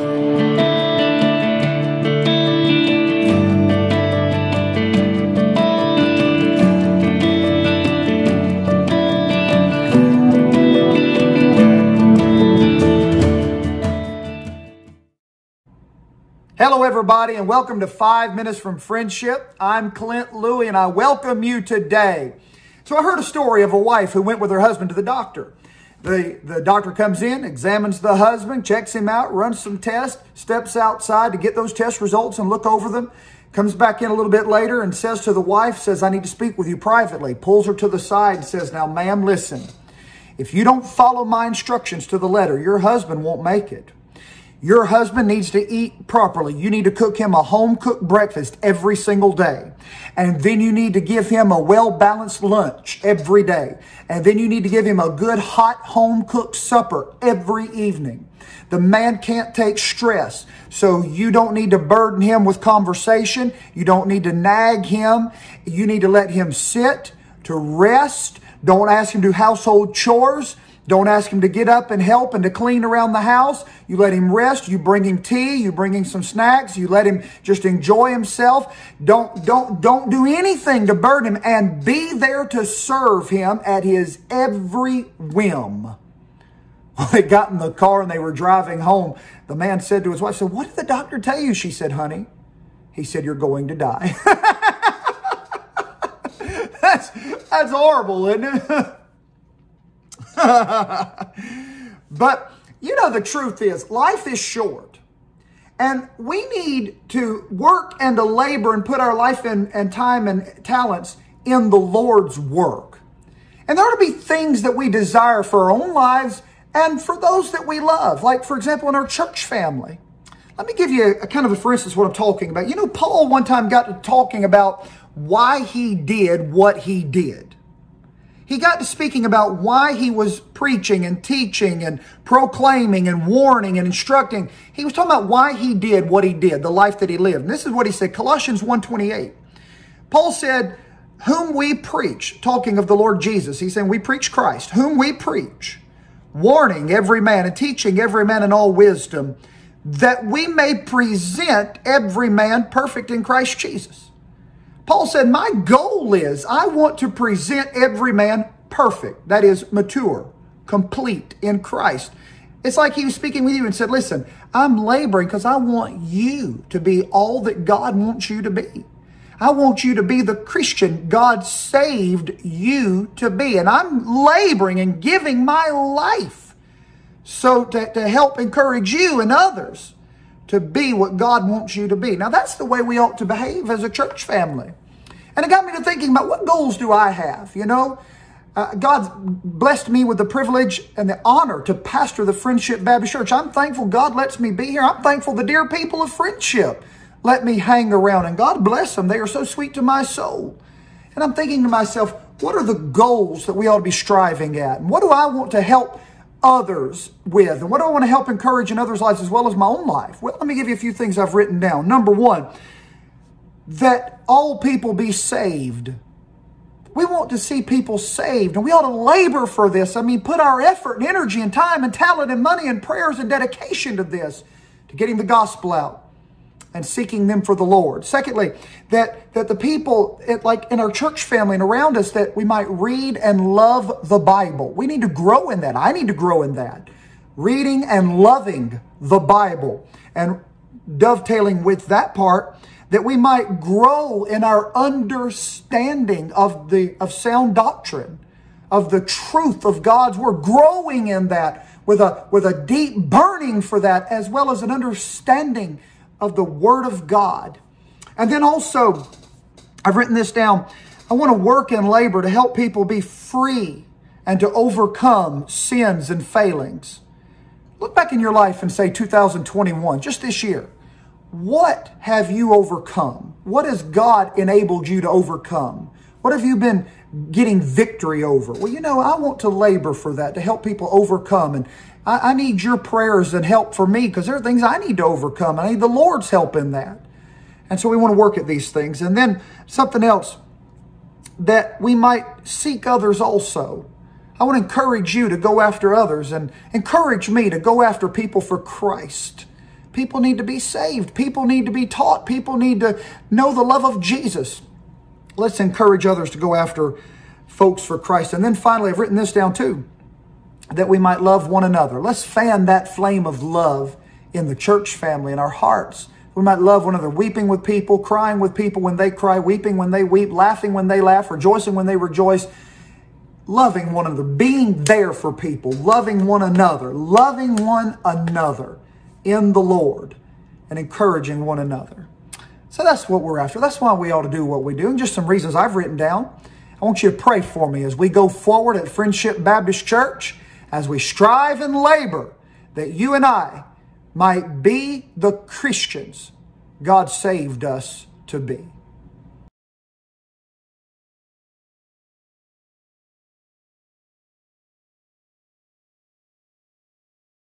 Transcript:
Hello, everybody, and welcome to Five Minutes from Friendship. I'm Clint Louie, and I welcome you today. So, I heard a story of a wife who went with her husband to the doctor. The, the doctor comes in, examines the husband, checks him out, runs some tests, steps outside to get those test results and look over them, comes back in a little bit later and says to the wife, says, I need to speak with you privately, pulls her to the side and says, Now, ma'am, listen. If you don't follow my instructions to the letter, your husband won't make it. Your husband needs to eat properly. You need to cook him a home cooked breakfast every single day. And then you need to give him a well balanced lunch every day. And then you need to give him a good hot home cooked supper every evening. The man can't take stress. So you don't need to burden him with conversation. You don't need to nag him. You need to let him sit, to rest. Don't ask him to do household chores. Don't ask him to get up and help and to clean around the house. You let him rest. You bring him tea. You bring him some snacks. You let him just enjoy himself. Don't, don't, don't do anything to burden him and be there to serve him at his every whim. Well, they got in the car and they were driving home. The man said to his wife, said, what did the doctor tell you? She said, honey, he said, you're going to die. that's, that's horrible, isn't it? but you know, the truth is, life is short. And we need to work and to labor and put our life and, and time and talents in the Lord's work. And there ought to be things that we desire for our own lives and for those that we love. Like, for example, in our church family. Let me give you a kind of a for instance what I'm talking about. You know, Paul one time got to talking about why he did what he did he got to speaking about why he was preaching and teaching and proclaiming and warning and instructing. He was talking about why he did what he did, the life that he lived. And this is what he said, Colossians 1.28. Paul said, whom we preach, talking of the Lord Jesus. He's saying we preach Christ, whom we preach, warning every man and teaching every man in all wisdom, that we may present every man perfect in Christ Jesus. Paul said, My goal is I want to present every man perfect, that is, mature, complete in Christ. It's like he was speaking with you and said, Listen, I'm laboring because I want you to be all that God wants you to be. I want you to be the Christian God saved you to be. And I'm laboring and giving my life so to, to help encourage you and others to be what God wants you to be. Now, that's the way we ought to behave as a church family. And it got me to thinking about what goals do I have? You know, uh, God's blessed me with the privilege and the honor to pastor the Friendship Baptist Church. I'm thankful God lets me be here. I'm thankful the dear people of Friendship let me hang around. And God bless them. They are so sweet to my soul. And I'm thinking to myself, what are the goals that we ought to be striving at? And what do I want to help others with? And what do I want to help encourage in others' lives as well as my own life? Well, let me give you a few things I've written down. Number one, that all people be saved. We want to see people saved, and we ought to labor for this. I mean, put our effort and energy and time and talent and money and prayers and dedication to this, to getting the gospel out and seeking them for the Lord. Secondly, that, that the people, it, like in our church family and around us, that we might read and love the Bible. We need to grow in that. I need to grow in that. Reading and loving the Bible. And dovetailing with that part, that we might grow in our understanding of the of sound doctrine, of the truth of God's word, growing in that with a with a deep burning for that, as well as an understanding of the word of God. And then also, I've written this down. I want to work and labor to help people be free and to overcome sins and failings. Look back in your life and say 2021, just this year. What have you overcome? What has God enabled you to overcome? What have you been getting victory over? Well, you know, I want to labor for that, to help people overcome. And I, I need your prayers and help for me because there are things I need to overcome. I need the Lord's help in that. And so we want to work at these things. And then something else that we might seek others also. I want to encourage you to go after others and encourage me to go after people for Christ People need to be saved. People need to be taught. People need to know the love of Jesus. Let's encourage others to go after folks for Christ. And then finally, I've written this down too that we might love one another. Let's fan that flame of love in the church family, in our hearts. We might love one another, weeping with people, crying with people when they cry, weeping when they weep, laughing when they laugh, rejoicing when they rejoice, loving one another, being there for people, loving one another, loving one another in the Lord, and encouraging one another. So that's what we're after. That's why we ought to do what we do. And just some reasons I've written down. I want you to pray for me as we go forward at Friendship Baptist Church, as we strive and labor that you and I might be the Christians God saved us to be.